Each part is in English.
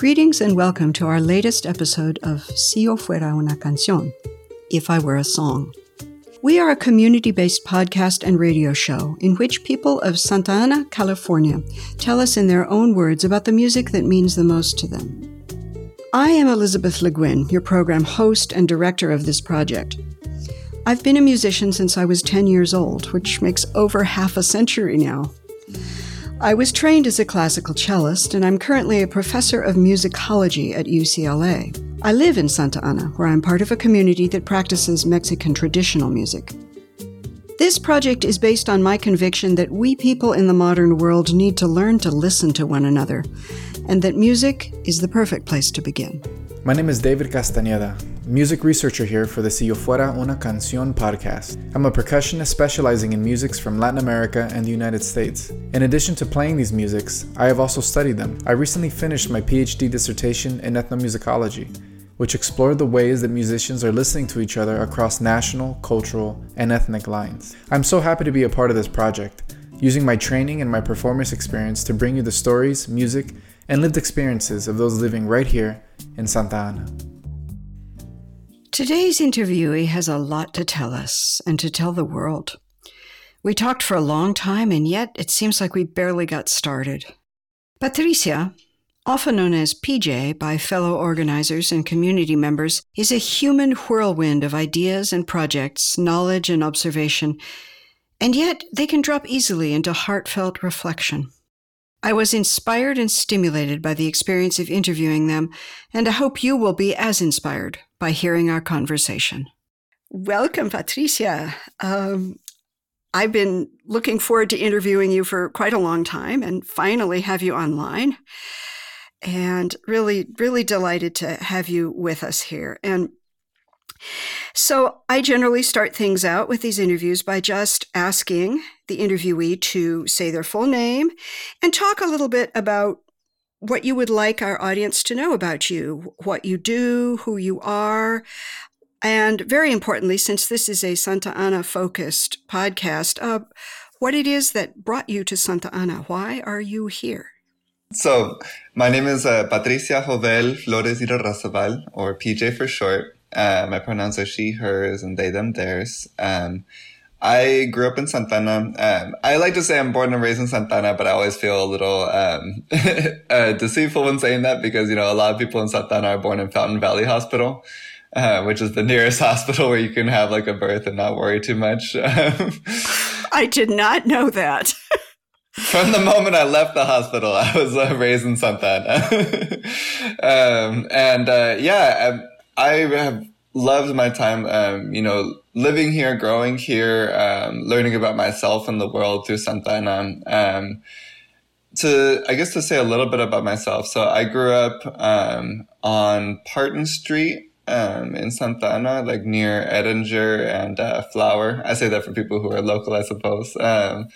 Greetings and welcome to our latest episode of Si yo fuera una canción, If I Were a Song. We are a community based podcast and radio show in which people of Santa Ana, California tell us in their own words about the music that means the most to them. I am Elizabeth Le Guin, your program host and director of this project. I've been a musician since I was 10 years old, which makes over half a century now. I was trained as a classical cellist, and I'm currently a professor of musicology at UCLA. I live in Santa Ana, where I'm part of a community that practices Mexican traditional music. This project is based on my conviction that we people in the modern world need to learn to listen to one another, and that music is the perfect place to begin. My name is David Castañeda, music researcher here for the Si Yo Fuera Una Canción podcast. I'm a percussionist specializing in musics from Latin America and the United States. In addition to playing these musics, I have also studied them. I recently finished my PhD dissertation in ethnomusicology, which explored the ways that musicians are listening to each other across national, cultural, and ethnic lines. I'm so happy to be a part of this project, using my training and my performance experience to bring you the stories, music, and lived experiences of those living right here in Santa Ana. Today's interviewee has a lot to tell us and to tell the world. We talked for a long time, and yet it seems like we barely got started. Patricia, often known as PJ by fellow organizers and community members, is a human whirlwind of ideas and projects, knowledge and observation, and yet they can drop easily into heartfelt reflection. I was inspired and stimulated by the experience of interviewing them, and I hope you will be as inspired by hearing our conversation. Welcome, Patricia. Um, I've been looking forward to interviewing you for quite a long time and finally have you online. And really, really delighted to have you with us here. And so I generally start things out with these interviews by just asking the interviewee to say their full name and talk a little bit about what you would like our audience to know about you, what you do, who you are. And very importantly, since this is a Santa Ana focused podcast, uh, what it is that brought you to Santa Ana. Why are you here? So, my name is uh, Patricia Jovel Flores Irarrazabal, or PJ for short. Uh, my pronouns are she, hers, and they, them, theirs. Um, I grew up in Santana. Um, I like to say I'm born and raised in Santana, but I always feel a little um, uh, deceitful when saying that because you know a lot of people in Santana are born in Fountain Valley Hospital, uh, which is the nearest hospital where you can have like a birth and not worry too much. I did not know that. From the moment I left the hospital, I was uh, raised in Santana, um, and uh, yeah. Um, I have loved my time, um, you know, living here, growing here, um, learning about myself and the world through Santa Ana. Um, to, I guess to say a little bit about myself. So I grew up, um, on Parton Street, um, in Santa Ana, like near Edinger and, uh, Flower. I say that for people who are local, I suppose. Um,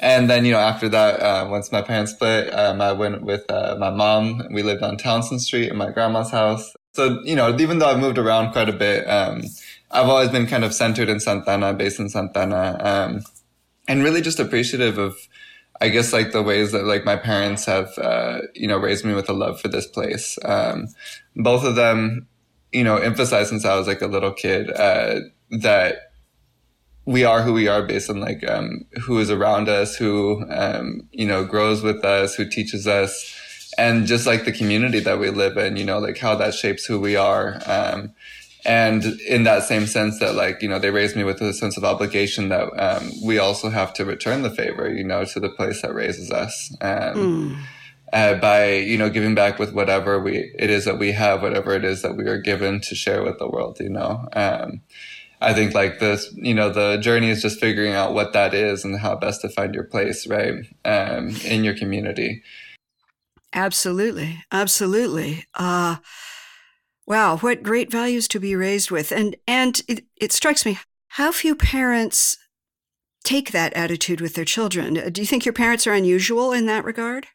and then, you know, after that, uh, once my parents split, um, I went with uh, my mom. We lived on Townsend Street in my grandma's house. So, you know, even though I've moved around quite a bit, um, I've always been kind of centered in Santa Ana, based in Santa Ana, um, and really just appreciative of, I guess, like the ways that like my parents have, uh, you know, raised me with a love for this place. Um, both of them, you know, emphasized since I was like a little kid, uh, that we are who we are based on like, um, who is around us, who, um, you know, grows with us, who teaches us, and just like the community that we live in, you know, like how that shapes who we are. Um, and in that same sense that like, you know, they raised me with a sense of obligation that, um, we also have to return the favor, you know, to the place that raises us. Um, mm. uh, by, you know, giving back with whatever we, it is that we have, whatever it is that we are given to share with the world, you know. Um, I think like this, you know, the journey is just figuring out what that is and how best to find your place, right? Um, in your community. Absolutely. Absolutely. Uh, wow, what great values to be raised with. And and it, it strikes me how few parents take that attitude with their children. Do you think your parents are unusual in that regard?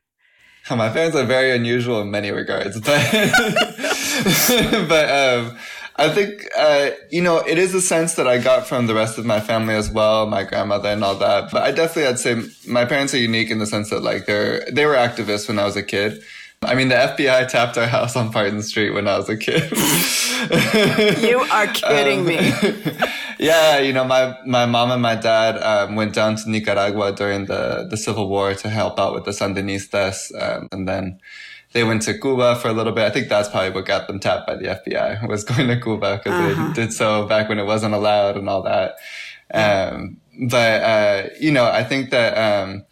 My parents are very unusual in many regards, but but um, I think, uh, you know, it is a sense that I got from the rest of my family as well, my grandmother and all that. But I definitely, I'd say my parents are unique in the sense that like they're, they were activists when I was a kid. I mean, the FBI tapped our house on Parton Street when I was a kid. you are kidding um, me. Yeah, you know, my, my mom and my dad um, went down to Nicaragua during the, the Civil War to help out with the Sandinistas. Um, and then they went to Cuba for a little bit. I think that's probably what got them tapped by the FBI was going to Cuba because uh-huh. they did so back when it wasn't allowed and all that. Um, but, uh, you know, I think that, um,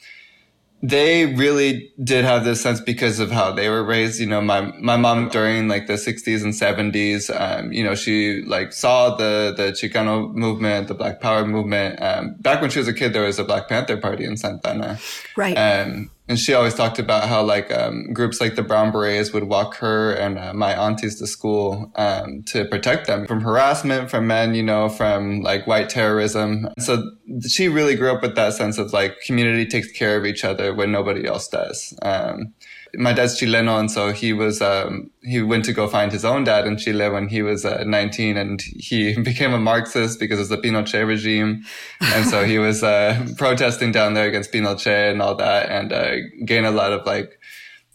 they really did have this sense because of how they were raised. You know, my, my mom during like the sixties and seventies, um, you know, she like saw the, the Chicano movement, the Black Power movement. Um, back when she was a kid, there was a Black Panther party in Santa Ana. Right. Um, and she always talked about how like um, groups like the Brown Berets would walk her and uh, my aunties to school um, to protect them from harassment from men, you know, from like white terrorism. So she really grew up with that sense of like community takes care of each other when nobody else does. Um, my dad's Chileno, and so he was um, he went to go find his own dad in Chile when he was uh, 19, and he became a Marxist because of the Pinochet regime, and so he was uh, protesting down there against Pinochet and all that, and uh, gained a lot of like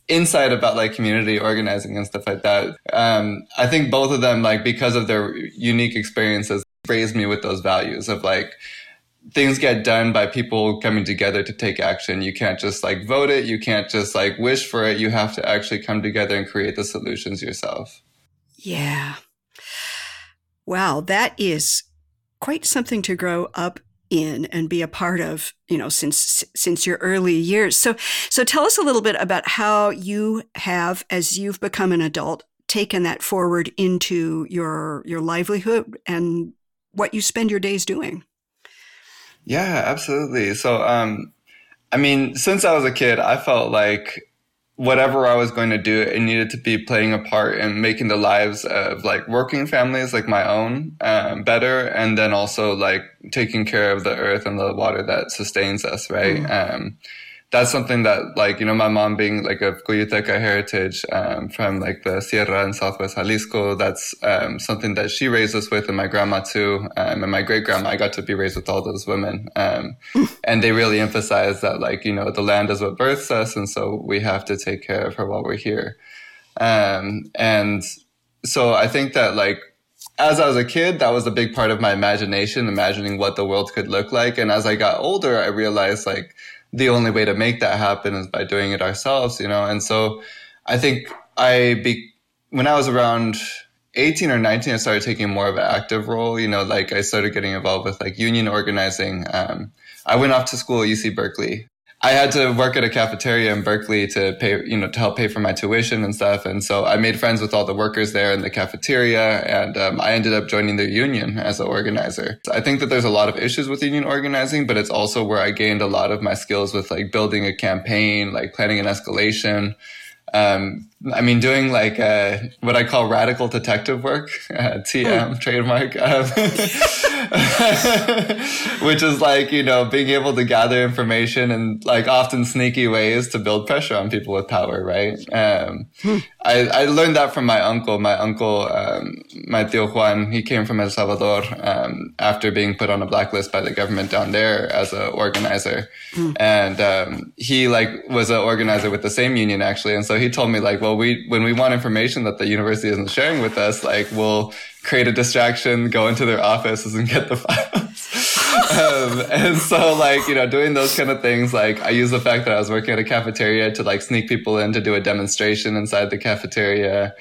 insight about like community organizing and stuff like that. Um, I think both of them, like because of their unique experiences, raised me with those values of like things get done by people coming together to take action. You can't just like vote it. You can't just like wish for it. You have to actually come together and create the solutions yourself. Yeah. Wow. That is quite something to grow up in and be a part of, you know, since, since your early years. So, so tell us a little bit about how you have, as you've become an adult, taken that forward into your, your livelihood and what you spend your days doing. Yeah, absolutely. So, um, I mean, since I was a kid, I felt like whatever I was going to do, it needed to be playing a part in making the lives of like working families like my own um, better, and then also like taking care of the earth and the water that sustains us, right? Mm. Um, that's something that like you know my mom being like of Cuyuteca heritage um, from like the Sierra and Southwest Jalisco. That's um, something that she raised us with, and my grandma too, um, and my great grandma. I got to be raised with all those women, um, and they really emphasize that like you know the land is what births us, and so we have to take care of her while we're here. Um, and so I think that like as I was a kid, that was a big part of my imagination, imagining what the world could look like. And as I got older, I realized like the only way to make that happen is by doing it ourselves, you know? And so I think I be, when I was around 18 or 19, I started taking more of an active role, you know, like I started getting involved with like union organizing. Um, I went off to school at UC Berkeley I had to work at a cafeteria in Berkeley to pay, you know, to help pay for my tuition and stuff. And so I made friends with all the workers there in the cafeteria, and um, I ended up joining the union as an organizer. I think that there's a lot of issues with union organizing, but it's also where I gained a lot of my skills with like building a campaign, like planning an escalation. Um, I mean, doing like uh, what I call radical detective work, uh, TM oh. trademark, um, which is like you know being able to gather information in like often sneaky ways to build pressure on people with power. Right? Um, hmm. I, I learned that from my uncle. My uncle, um, my tío Juan, he came from El Salvador um, after being put on a blacklist by the government down there as an organizer, hmm. and um, he like was an organizer with the same union actually. And so he told me like, well we when we want information that the university isn't sharing with us, like we'll create a distraction, go into their offices and get the files. um, and so like, you know, doing those kind of things, like I use the fact that I was working at a cafeteria to like sneak people in to do a demonstration inside the cafeteria.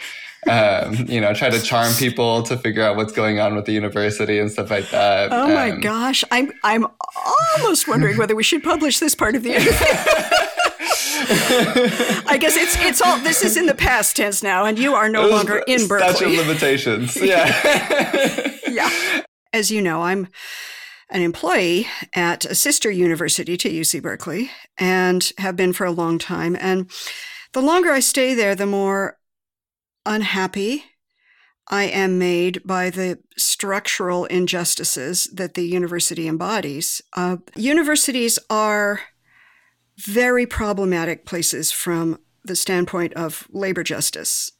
Um, you know, try to charm people to figure out what's going on with the university and stuff like that. Oh my um, gosh, I'm I'm almost wondering whether we should publish this part of the interview. I guess it's it's all this is in the past tense now, and you are no longer in Berkeley. Statute of limitations. Yeah. yeah. As you know, I'm an employee at a sister university to UC Berkeley and have been for a long time. And the longer I stay there, the more unhappy I am made by the structural injustices that the university embodies. Uh, universities are very problematic places from the standpoint of labor justice.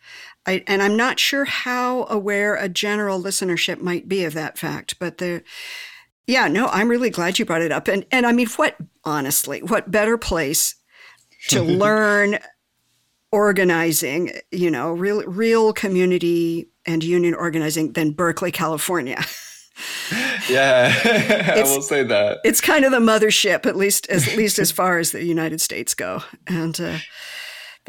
I, and I'm not sure how aware a general listenership might be of that fact, but the, yeah, no, I'm really glad you brought it up. And, and I mean, what, honestly, what better place to learn organizing, you know, real real community and union organizing than Berkeley, California. yeah, I will say that it's kind of the mothership, at least as at least as far as the United States go, and uh,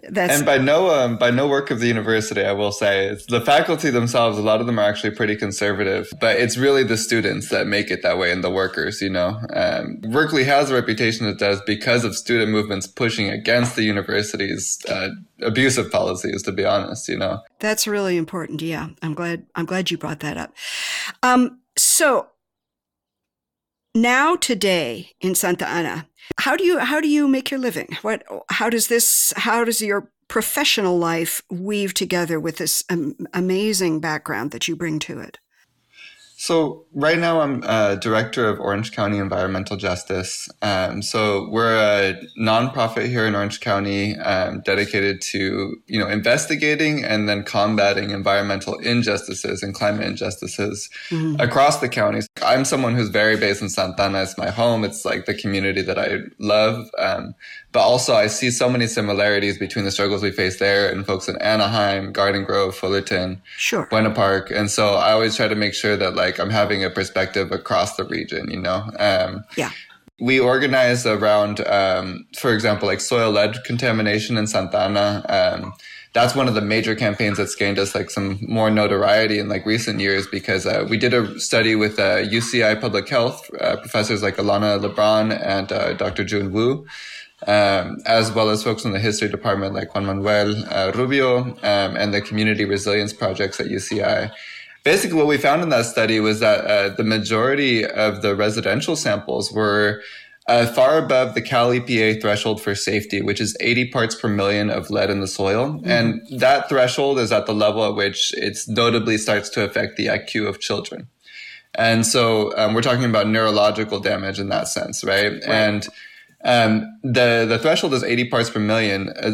that's and by no um, by no work of the university, I will say the faculty themselves. A lot of them are actually pretty conservative, but it's really the students that make it that way, and the workers. You know, um, Berkeley has a reputation it does because of student movements pushing against the university's uh, abusive policies. To be honest, you know, that's really important. Yeah, I'm glad I'm glad you brought that up. Um, so now today in Santa Ana, how do you how do you make your living? What how does this how does your professional life weave together with this um, amazing background that you bring to it? So right now I'm a director of Orange County Environmental Justice. Um, so we're a nonprofit here in Orange County um, dedicated to you know investigating and then combating environmental injustices and climate injustices mm-hmm. across the counties. I'm someone who's very based in Santa Ana. It's my home. It's like the community that I love. Um, but also I see so many similarities between the struggles we face there and folks in Anaheim, Garden Grove, Fullerton, sure. Buena Park. And so I always try to make sure that like I'm having a perspective across the region, you know? Um, yeah. We organize around, um, for example, like soil lead contamination in Santa Ana. Um, that's one of the major campaigns that's gained us like some more notoriety in like recent years because uh, we did a study with uh, UCI Public Health uh, professors like Alana Lebron and uh, Dr. Jun Wu um, as well as folks in the history department like Juan Manuel uh, Rubio um, and the community resilience projects at UCI. Basically, what we found in that study was that uh, the majority of the residential samples were uh, far above the Cal EPA threshold for safety, which is 80 parts per million of lead in the soil. Mm-hmm. And that threshold is at the level at which it notably starts to affect the IQ of children. And so um, we're talking about neurological damage in that sense, right? right. And um, the the threshold is 80 parts per million. A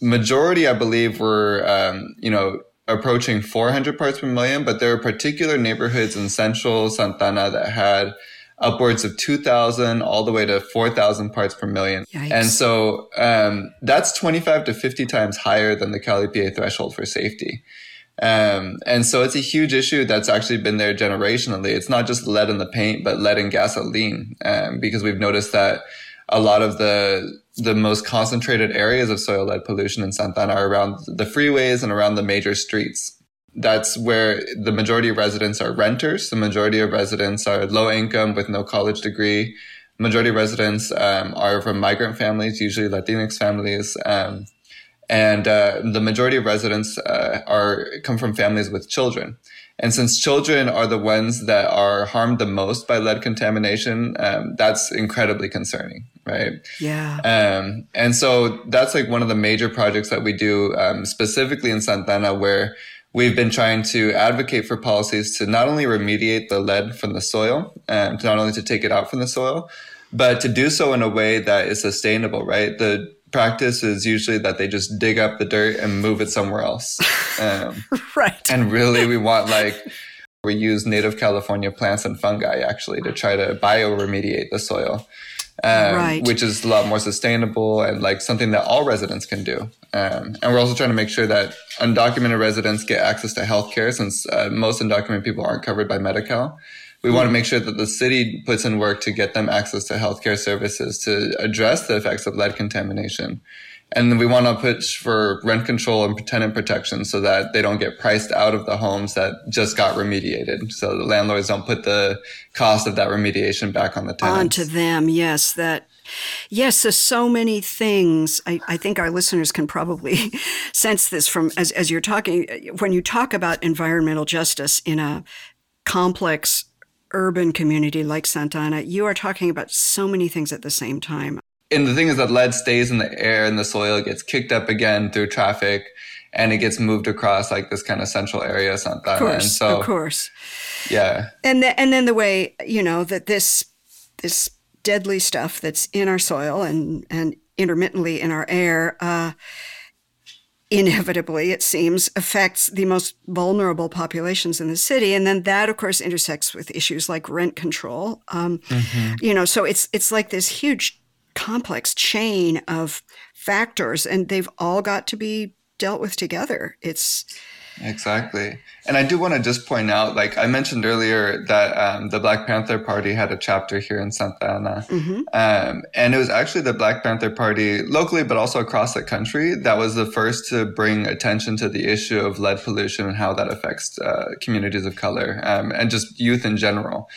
majority, I believe, were um, you know approaching 400 parts per million, but there are particular neighborhoods in central Santana that had upwards of 2,000 all the way to 4,000 parts per million. Yikes. And so um, that's 25 to 50 times higher than the Cal EPA threshold for safety. Um, and so it's a huge issue that's actually been there generationally. It's not just lead in the paint, but lead in gasoline, um, because we've noticed that a lot of the the most concentrated areas of soil lead pollution in Santa Ana are around the freeways and around the major streets. That's where the majority of residents are renters. The majority of residents are low income with no college degree. Majority of residents um, are from migrant families, usually Latinx families. Um, and uh, the majority of residents uh, are come from families with children. And since children are the ones that are harmed the most by lead contamination, um, that's incredibly concerning, right? Yeah. Um, and so that's like one of the major projects that we do um, specifically in Santa Ana, where we've been trying to advocate for policies to not only remediate the lead from the soil, um, to not only to take it out from the soil, but to do so in a way that is sustainable, right? The practice is usually that they just dig up the dirt and move it somewhere else. Um, right. And really, we want like, we use native California plants and fungi actually to try to bioremediate the soil. Um, right. which is a lot more sustainable and like something that all residents can do. Um, and we're also trying to make sure that undocumented residents get access to healthcare since uh, most undocumented people aren't covered by Medi-Cal we want to make sure that the city puts in work to get them access to healthcare services to address the effects of lead contamination. And we want to push for rent control and tenant protection so that they don't get priced out of the homes that just got remediated. So the landlords don't put the cost of that remediation back on the tenants. Onto them, yes. That Yes, so so many things. I, I, think our listeners can probably sense this from as, as you're talking. When you talk about environmental justice in a complex urban community like Santa Ana, you are talking about so many things at the same time. And the thing is that lead stays in the air and the soil gets kicked up again through traffic and it gets moved across like this kind of central area of Santa Ana. Of course, so, of course. Yeah. And the, and then the way, you know, that this this deadly stuff that's in our soil and and intermittently in our air uh, inevitably, it seems, affects the most vulnerable populations in the city, and then that, of course, intersects with issues like rent control. Um, mm-hmm. You know, so it's it's like this huge, complex chain of factors and they've all got to be dealt with together. It's Exactly. And I do want to just point out, like I mentioned earlier, that um, the Black Panther Party had a chapter here in Santa Ana. Mm-hmm. Um, and it was actually the Black Panther Party locally, but also across the country, that was the first to bring attention to the issue of lead pollution and how that affects uh, communities of color um, and just youth in general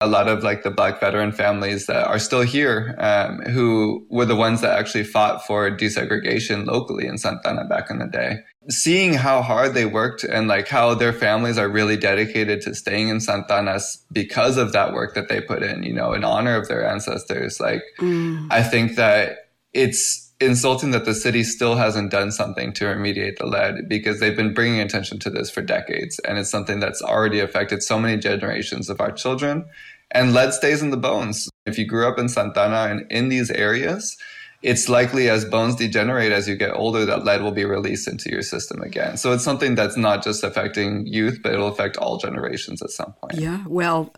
a lot of like the black veteran families that are still here um, who were the ones that actually fought for desegregation locally in Santa Ana back in the day. Seeing how hard they worked and like how their families are really dedicated to staying in Santa Ana because of that work that they put in, you know, in honor of their ancestors. Like, mm. I think that it's insulting that the city still hasn't done something to remediate the lead because they've been bringing attention to this for decades. And it's something that's already affected so many generations of our children. And lead stays in the bones. If you grew up in Santa Ana and in these areas, it's likely as bones degenerate as you get older that lead will be released into your system again. So it's something that's not just affecting youth, but it'll affect all generations at some point. Yeah. Well,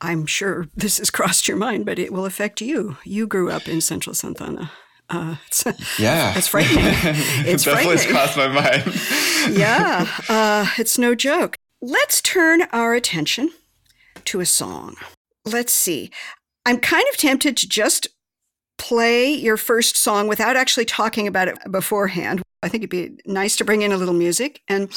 I'm sure this has crossed your mind, but it will affect you. You grew up in central Santa Ana. Uh, it's, yeah, it's frightening. It's definitely frightening. crossed my mind. yeah, uh, it's no joke. Let's turn our attention to a song. Let's see. I'm kind of tempted to just play your first song without actually talking about it beforehand. I think it'd be nice to bring in a little music and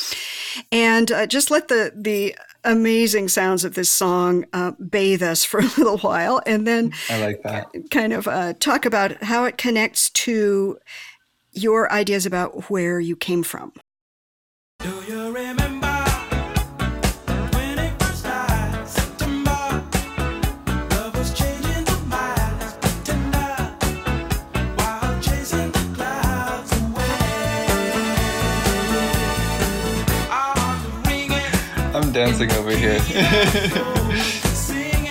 and uh, just let the the amazing sounds of this song uh, bathe us for a little while, and then I like that kind of uh, talk about how it connects to your ideas about where you came from. Dancing over here.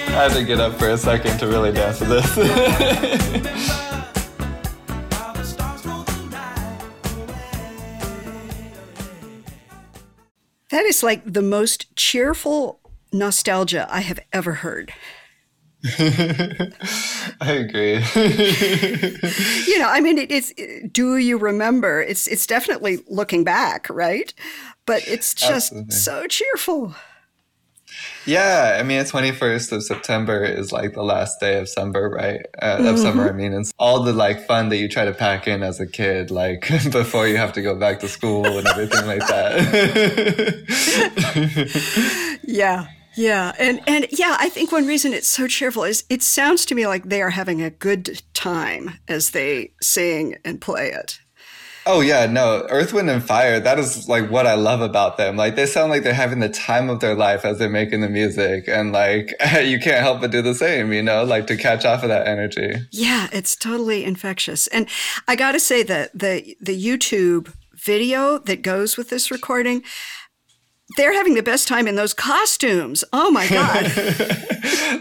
I had to get up for a second to really dance to this. that is like the most cheerful nostalgia I have ever heard. I agree. you know, I mean, it, it's. Do you remember? It's it's definitely looking back, right? but it's just Absolutely. so cheerful. Yeah, I mean, 21st of September is like the last day of summer, right? Uh, mm-hmm. Of summer, I mean, it's all the like fun that you try to pack in as a kid, like before you have to go back to school and everything like that. yeah. Yeah, and and yeah, I think one reason it's so cheerful is it sounds to me like they are having a good time as they sing and play it. Oh yeah, no, Earth, Wind, and Fire. That is like what I love about them. Like they sound like they're having the time of their life as they're making the music, and like you can't help but do the same. You know, like to catch off of that energy. Yeah, it's totally infectious. And I got to say that the the YouTube video that goes with this recording they're having the best time in those costumes. Oh my God.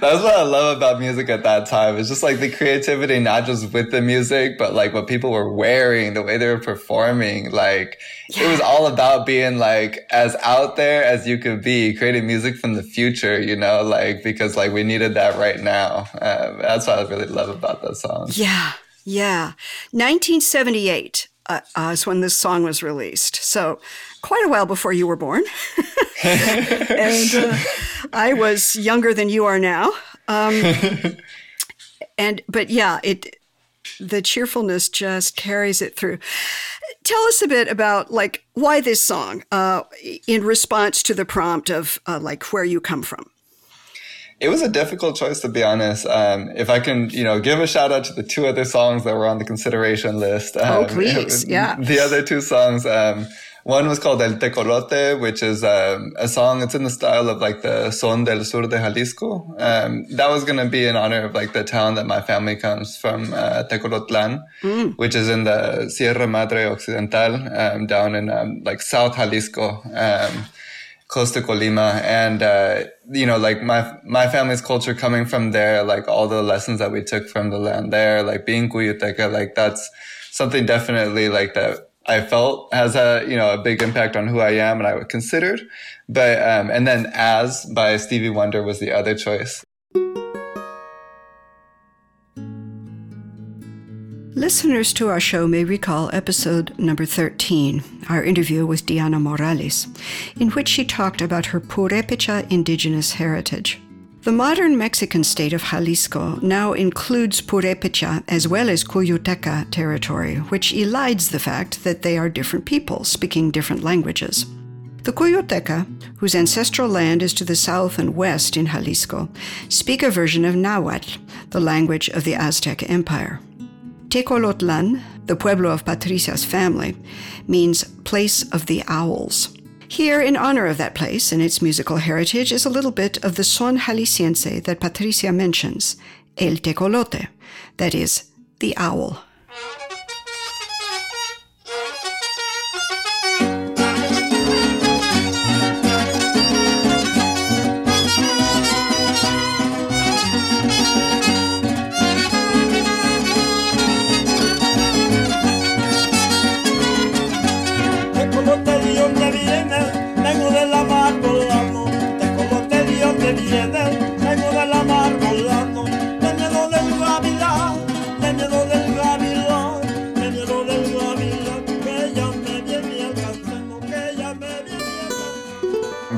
That's what I love about music at that time. It's just like the creativity, not just with the music, but like what people were wearing, the way they were performing. Like yeah. it was all about being like as out there as you could be, creating music from the future, you know, like because like we needed that right now. Um, that's what I really love about that song. Yeah. Yeah. 1978 uh, uh, is when this song was released. So quite a while before you were born. and uh, I was younger than you are now. Um, and but yeah, it the cheerfulness just carries it through. Tell us a bit about like why this song uh, in response to the prompt of uh, like where you come from. It was a difficult choice to be honest. Um, if I can, you know, give a shout out to the two other songs that were on the consideration list. Oh, um, oh, please, yeah. The other two songs. Um, one was called El Tecolote, which is um, a song. It's in the style of like the Son del Sur de Jalisco. Um, that was going to be in honor of like the town that my family comes from, uh, Tecolotlan, mm. which is in the Sierra Madre Occidental, um, down in um, like South Jalisco, um, close to Colima. And, uh, you know, like my, my family's culture coming from there, like all the lessons that we took from the land there, like being Cuyuteca, like that's something definitely like that I felt has a you know a big impact on who I am and I would considered. But um, and then as by Stevie Wonder was the other choice. Listeners to our show may recall episode number 13, our interview with Diana Morales, in which she talked about her Purepecha indigenous heritage. The modern Mexican state of Jalisco now includes Purepecha as well as Cuyuteca territory, which elides the fact that they are different people speaking different languages. The Cuyuteca, whose ancestral land is to the south and west in Jalisco, speak a version of Nahuatl, the language of the Aztec Empire. Tecolotlan, the pueblo of Patricia's family, means place of the owls. Here, in honor of that place and its musical heritage, is a little bit of the son jalisciense that Patricia mentions, el tecolote, that is, the owl.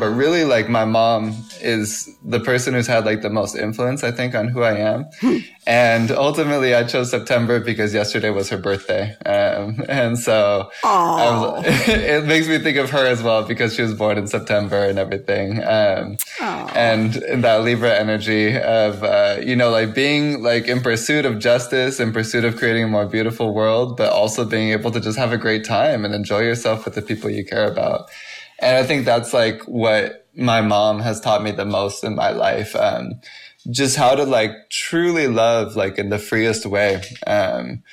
But really like my mom is the person who's had like the most influence i think on who i am. And ultimately i chose september because yesterday was her birthday. Um, and so was, it makes me think of her as well because she was born in september and everything. Um, and that libra energy of uh, you know like being like in pursuit of justice in pursuit of creating a more beautiful world but also being able to just have a great time and enjoy yourself with the people you care about and I think that's like what my mom has taught me the most in my life. Um, just how to like truly love like in the freest way. Um,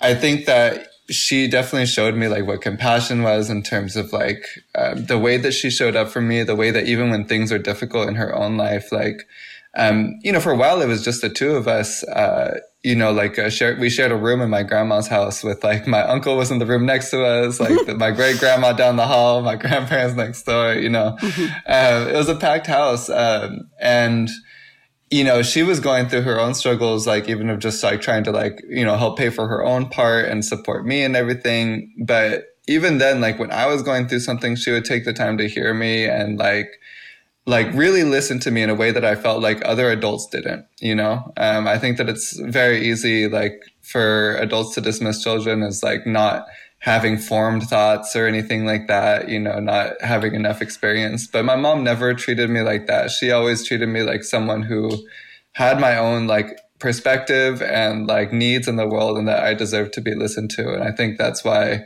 I think that she definitely showed me like what compassion was in terms of like um, the way that she showed up for me, the way that even when things are difficult in her own life, like um, you know, for a while it was just the two of us. Uh, you know, like uh, share, we shared a room in my grandma's house with like my uncle was in the room next to us, like the, my great grandma down the hall, my grandparents next door. You know, mm-hmm. uh, it was a packed house, um, and you know, she was going through her own struggles, like even of just like trying to like you know help pay for her own part and support me and everything. But even then, like when I was going through something, she would take the time to hear me and like like really listened to me in a way that I felt like other adults didn't, you know? Um, I think that it's very easy, like for adults to dismiss children as like not having formed thoughts or anything like that, you know, not having enough experience. But my mom never treated me like that. She always treated me like someone who had my own like perspective and like needs in the world and that I deserve to be listened to. And I think that's why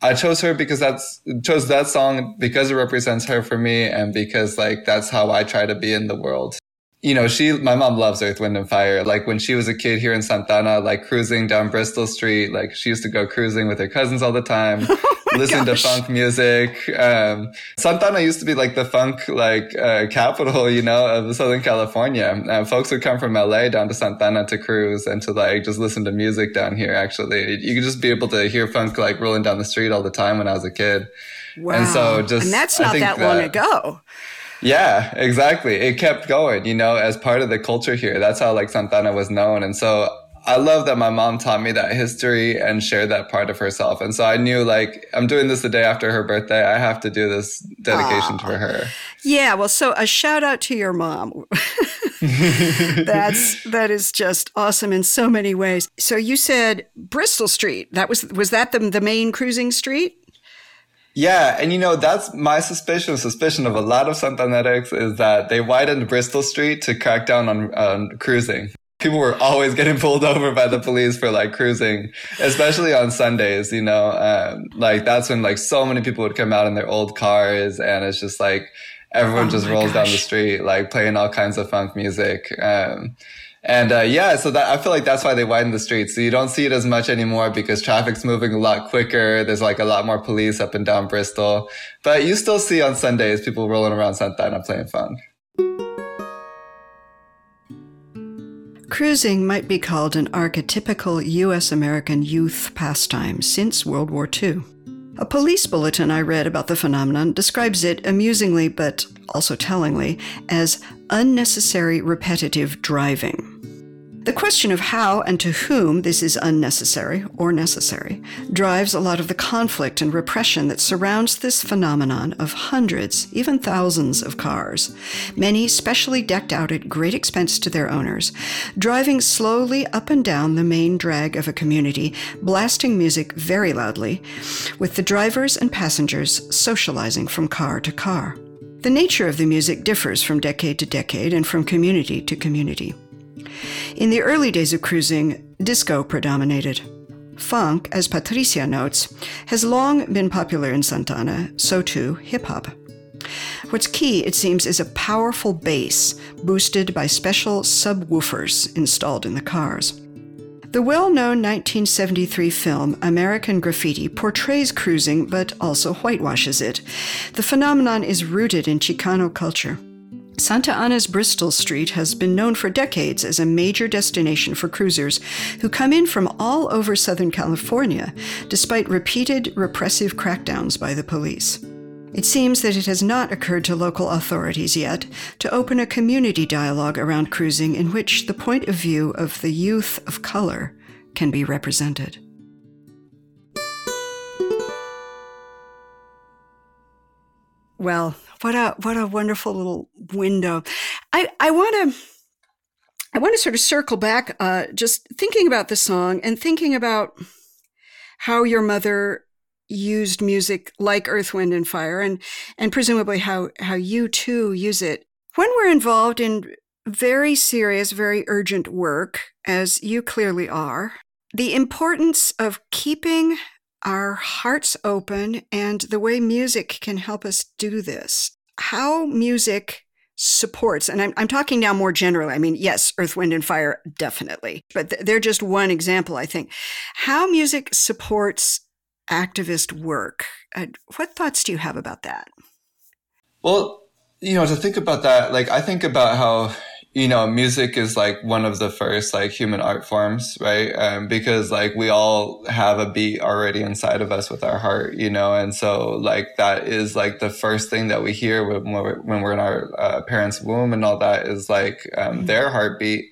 I chose her because that's chose that song because it represents her for me and because like that's how I try to be in the world. You know, she my mom loves Earth, Wind and Fire. Like when she was a kid here in Santana, like cruising down Bristol Street, like she used to go cruising with her cousins all the time. listen gosh. to funk music. Um, Santana used to be like the funk like uh, capital, you know, of Southern California. Uh, folks would come from LA down to Santana to cruise and to like just listen to music down here. Actually, you could just be able to hear funk like rolling down the street all the time when I was a kid. Wow. And so just and that's not that, that long ago. Yeah, exactly. It kept going, you know, as part of the culture here. That's how like Santana was known. And so I love that my mom taught me that history and shared that part of herself. And so I knew like I'm doing this the day after her birthday. I have to do this dedication for her. Yeah, well so a shout out to your mom. That's that is just awesome in so many ways. So you said Bristol Street. That was was that the the main cruising street? Yeah, and you know that's my suspicion. Suspicion of a lot of Santanerics is that they widened Bristol Street to crack down on, on cruising people were always getting pulled over by the police for like cruising, especially on Sundays, you know, um, like that's when like so many people would come out in their old cars and it's just like everyone oh just rolls gosh. down the street, like playing all kinds of funk music. Um, and uh, yeah, so that I feel like that's why they widen the streets. So you don't see it as much anymore because traffic's moving a lot quicker. There's like a lot more police up and down Bristol, but you still see on Sundays people rolling around Santa Santana playing funk. Cruising might be called an archetypical U.S. American youth pastime since World War II. A police bulletin I read about the phenomenon describes it amusingly but also tellingly as unnecessary repetitive driving. The question of how and to whom this is unnecessary or necessary drives a lot of the conflict and repression that surrounds this phenomenon of hundreds, even thousands of cars, many specially decked out at great expense to their owners, driving slowly up and down the main drag of a community, blasting music very loudly, with the drivers and passengers socializing from car to car. The nature of the music differs from decade to decade and from community to community. In the early days of cruising, disco predominated. Funk, as Patricia notes, has long been popular in Santana, so too hip hop. What's key, it seems, is a powerful bass boosted by special subwoofers installed in the cars. The well known 1973 film American Graffiti portrays cruising but also whitewashes it. The phenomenon is rooted in Chicano culture. Santa Ana's Bristol Street has been known for decades as a major destination for cruisers who come in from all over Southern California, despite repeated repressive crackdowns by the police. It seems that it has not occurred to local authorities yet to open a community dialogue around cruising in which the point of view of the youth of color can be represented. Well, what a what a wonderful little window. I I want to I want to sort of circle back, uh, just thinking about the song and thinking about how your mother used music like Earth, Wind, and Fire, and and presumably how how you too use it when we're involved in very serious, very urgent work, as you clearly are. The importance of keeping our hearts open and the way music can help us do this. How music supports, and I'm, I'm talking now more generally. I mean, yes, Earth, Wind, and Fire, definitely, but th- they're just one example, I think. How music supports activist work. Uh, what thoughts do you have about that? Well, you know, to think about that, like, I think about how you know, music is like one of the first like human art forms, right? Um, because like we all have a beat already inside of us with our heart, you know, and so like that is like the first thing that we hear when we're, when we're in our uh, parents' womb and all that is like um, mm-hmm. their heartbeat.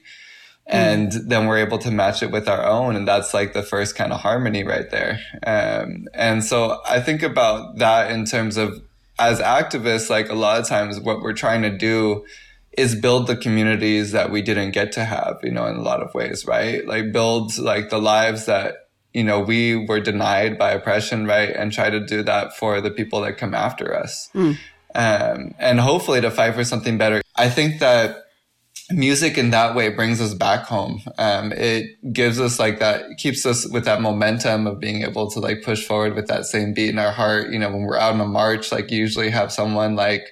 And mm-hmm. then we're able to match it with our own. And that's like the first kind of harmony right there. Um, and so I think about that in terms of as activists, like a lot of times what we're trying to do is build the communities that we didn't get to have, you know, in a lot of ways, right? Like build like the lives that, you know, we were denied by oppression, right? And try to do that for the people that come after us. Mm. Um, and hopefully to fight for something better. I think that music in that way brings us back home. Um, it gives us like that, keeps us with that momentum of being able to like push forward with that same beat in our heart. You know, when we're out on a march, like you usually have someone like,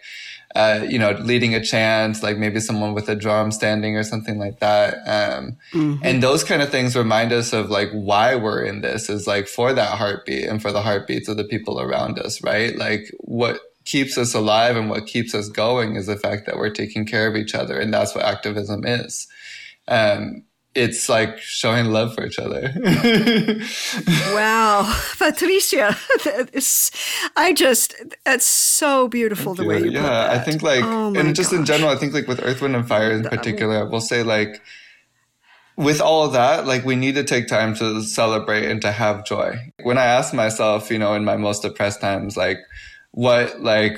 uh, you know, leading a chant, like maybe someone with a drum standing or something like that. Um, mm-hmm. and those kind of things remind us of like why we're in this is like for that heartbeat and for the heartbeats of the people around us, right? Like what keeps us alive and what keeps us going is the fact that we're taking care of each other. And that's what activism is. Um, it's like showing love for each other. wow, Patricia, I just that's so beautiful Thank the you. way you yeah. I think like, oh and just gosh. in general, I think like with Earth, Wind, and Fire in particular, I will say like. With all of that, like we need to take time to celebrate and to have joy. When I ask myself, you know, in my most depressed times, like what like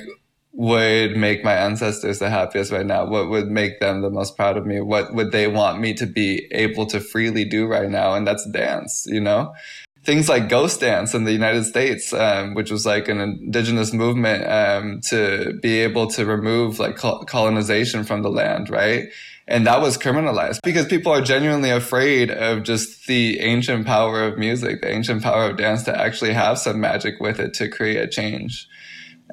would make my ancestors the happiest right now? What would make them the most proud of me? What would they want me to be able to freely do right now? And that's dance, you know? Things like ghost dance in the United States, um, which was like an indigenous movement um, to be able to remove like colonization from the land, right? And that was criminalized because people are genuinely afraid of just the ancient power of music, the ancient power of dance to actually have some magic with it to create change.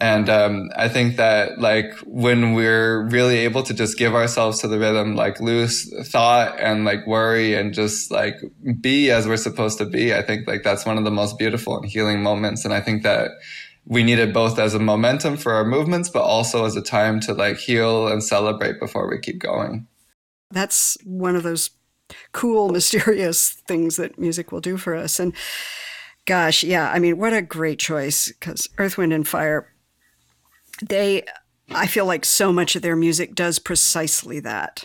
And um, I think that like when we're really able to just give ourselves to the rhythm, like lose thought and like worry and just like be as we're supposed to be, I think like that's one of the most beautiful and healing moments. And I think that we need it both as a momentum for our movements, but also as a time to like heal and celebrate before we keep going. That's one of those cool, mysterious things that music will do for us. And gosh, yeah, I mean, what a great choice because Earth, Wind, and Fire they I feel like so much of their music does precisely that.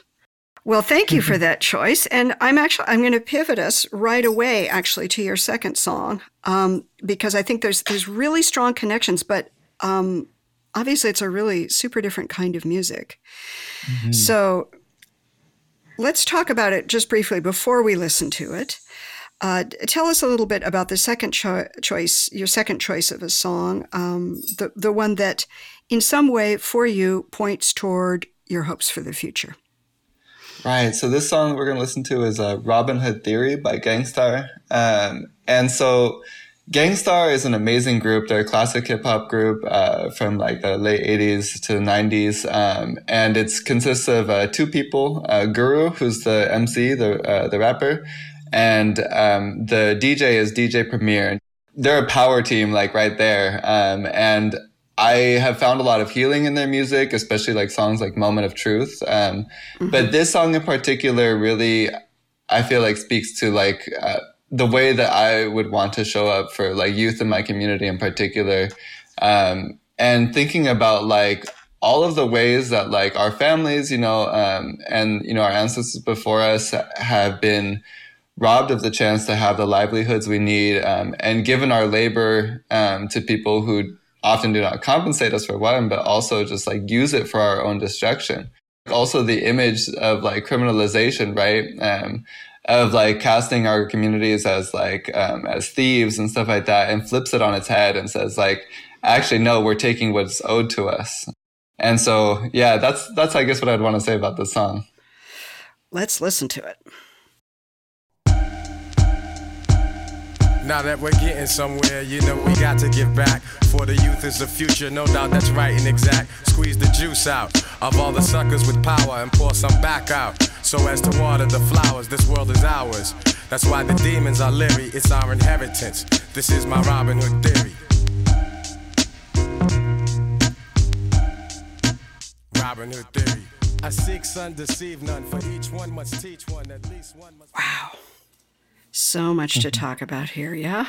Well, thank you for that choice, and I'm actually I'm going to pivot us right away, actually, to your second song, um, because I think there's there's really strong connections, but um, obviously it's a really super different kind of music. Mm-hmm. So let's talk about it just briefly before we listen to it. Uh, tell us a little bit about the second cho- choice, your second choice of a song, um, the the one that, in some way, for you, points toward your hopes for the future. Right. So this song we're going to listen to is uh, Robin Hood Theory by Gang Starr. Um, and so Gang Starr is an amazing group. They're a classic hip hop group uh, from like the late 80s to the 90s. Um, and it consists of uh, two people, uh, Guru, who's the MC, the, uh, the rapper, and um, the DJ is DJ Premier. They're a power team, like right there. Um, and I have found a lot of healing in their music, especially like songs like Moment of Truth. Um, mm-hmm. But this song in particular really, I feel like speaks to like uh, the way that I would want to show up for like youth in my community in particular. Um, and thinking about like all of the ways that like our families, you know, um, and, you know, our ancestors before us have been robbed of the chance to have the livelihoods we need um, and given our labor um, to people who often do not compensate us for one, but also just like use it for our own destruction. Also, the image of like criminalization, right? Um, of like casting our communities as like um, as thieves and stuff like that, and flips it on its head and says like, actually, no, we're taking what's owed to us. And so, yeah, that's that's I guess what I'd want to say about this song. Let's listen to it. Now that we're getting somewhere, you know we got to give back. For the youth is the future, no doubt that's right and exact. Squeeze the juice out of all the suckers with power and pour some back out. So as to water the flowers, this world is ours. That's why the demons are leery, it's our inheritance. This is my Robin Hood theory. Robin Hood theory. I seek son, deceive none. For each one must teach one, at least one must. Wow. So much to mm-hmm. talk about here, yeah?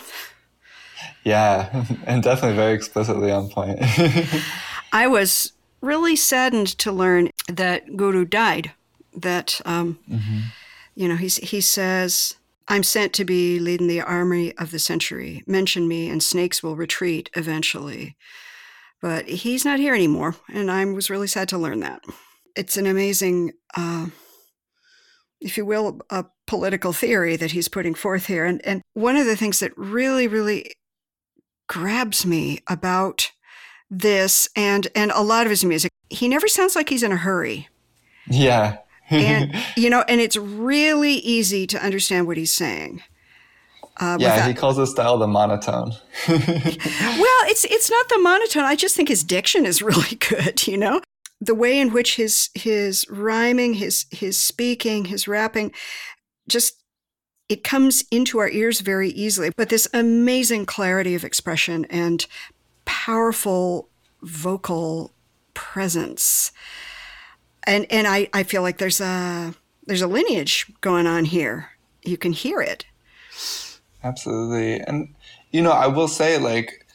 Yeah, and definitely very explicitly on point. I was really saddened to learn that Guru died. That, um, mm-hmm. you know, he's, he says, I'm sent to be leading the army of the century. Mention me, and snakes will retreat eventually. But he's not here anymore, and I was really sad to learn that. It's an amazing, uh, if you will, a political theory that he's putting forth here. And, and one of the things that really, really grabs me about this and, and a lot of his music, he never sounds like he's in a hurry. Yeah. and, you know, and it's really easy to understand what he's saying. Uh, yeah, without, he calls his style the monotone. well, it's it's not the monotone. I just think his diction is really good. You know, the way in which his his rhyming, his his speaking, his rapping, just it comes into our ears very easily. But this amazing clarity of expression and powerful vocal presence. And and I, I feel like there's a there's a lineage going on here. You can hear it. Absolutely. And you know, I will say like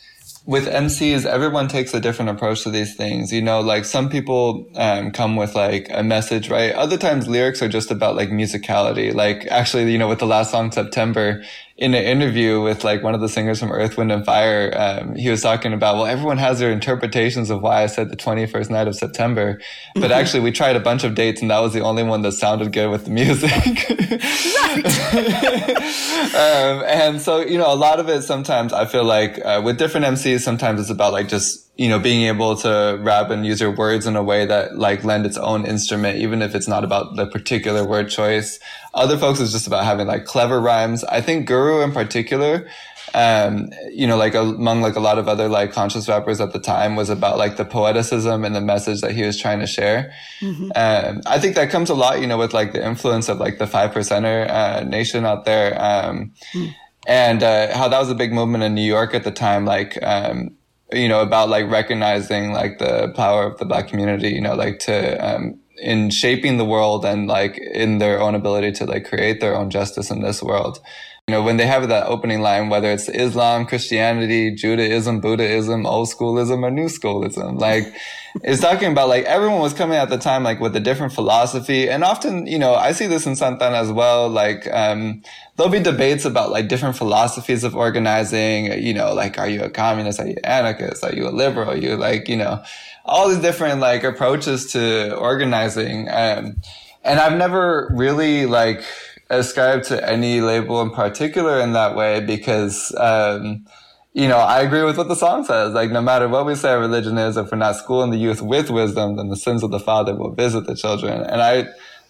with MCs, everyone takes a different approach to these things. You know, like some people um, come with like a message, right? Other times lyrics are just about like musicality. Like actually, you know, with the last song September, in an interview with like one of the singers from Earth, Wind and Fire, um, he was talking about, well, everyone has their interpretations of why I said the 21st night of September. But mm-hmm. actually, we tried a bunch of dates and that was the only one that sounded good with the music. um, and so, you know, a lot of it sometimes I feel like uh, with different MCs, sometimes it's about like just you know, being able to rap and use your words in a way that like lend its own instrument, even if it's not about the particular word choice. Other folks is just about having like clever rhymes. I think Guru in particular, um, you know, like among like a lot of other like conscious rappers at the time was about like the poeticism and the message that he was trying to share. Mm-hmm. Um, I think that comes a lot, you know, with like the influence of like the five percenter uh, nation out there. Um, mm. and uh, how that was a big movement in New York at the time. Like, um, you know, about like recognizing like the power of the black community, you know, like to, um, in shaping the world and like in their own ability to like create their own justice in this world. You know, when they have that opening line, whether it's Islam, Christianity, Judaism, Buddhism, old schoolism, or new schoolism, like it's talking about like everyone was coming at the time like with a different philosophy. And often, you know, I see this in Santa Ana as well. Like, um, there'll be debates about like different philosophies of organizing, you know, like, are you a communist? Are you anarchist? Are you a liberal? Are you like, you know, all these different like approaches to organizing. Um, and I've never really like ascribed to any label in particular in that way because, um, you know, I agree with what the song says. Like, no matter what we say our religion is, if we're not schooling the youth with wisdom, then the sins of the father will visit the children. And I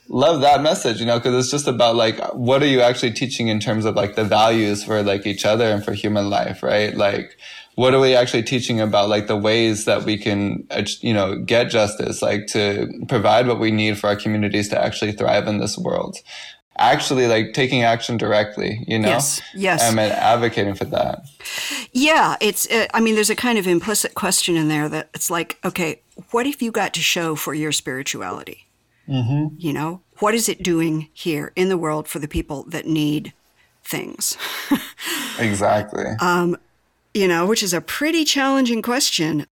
love that message, you know, because it's just about like, what are you actually teaching in terms of like the values for like each other and for human life, right? Like, what are we actually teaching about like the ways that we can you know get justice like to provide what we need for our communities to actually thrive in this world actually like taking action directly you know? Yes yes. Um, and advocating for that? Yeah it's uh, i mean there's a kind of implicit question in there that it's like okay what if you got to show for your spirituality? Mm-hmm. you know what is it doing here in the world for the people that need things? Exactly. Um, you know, which is a pretty challenging question.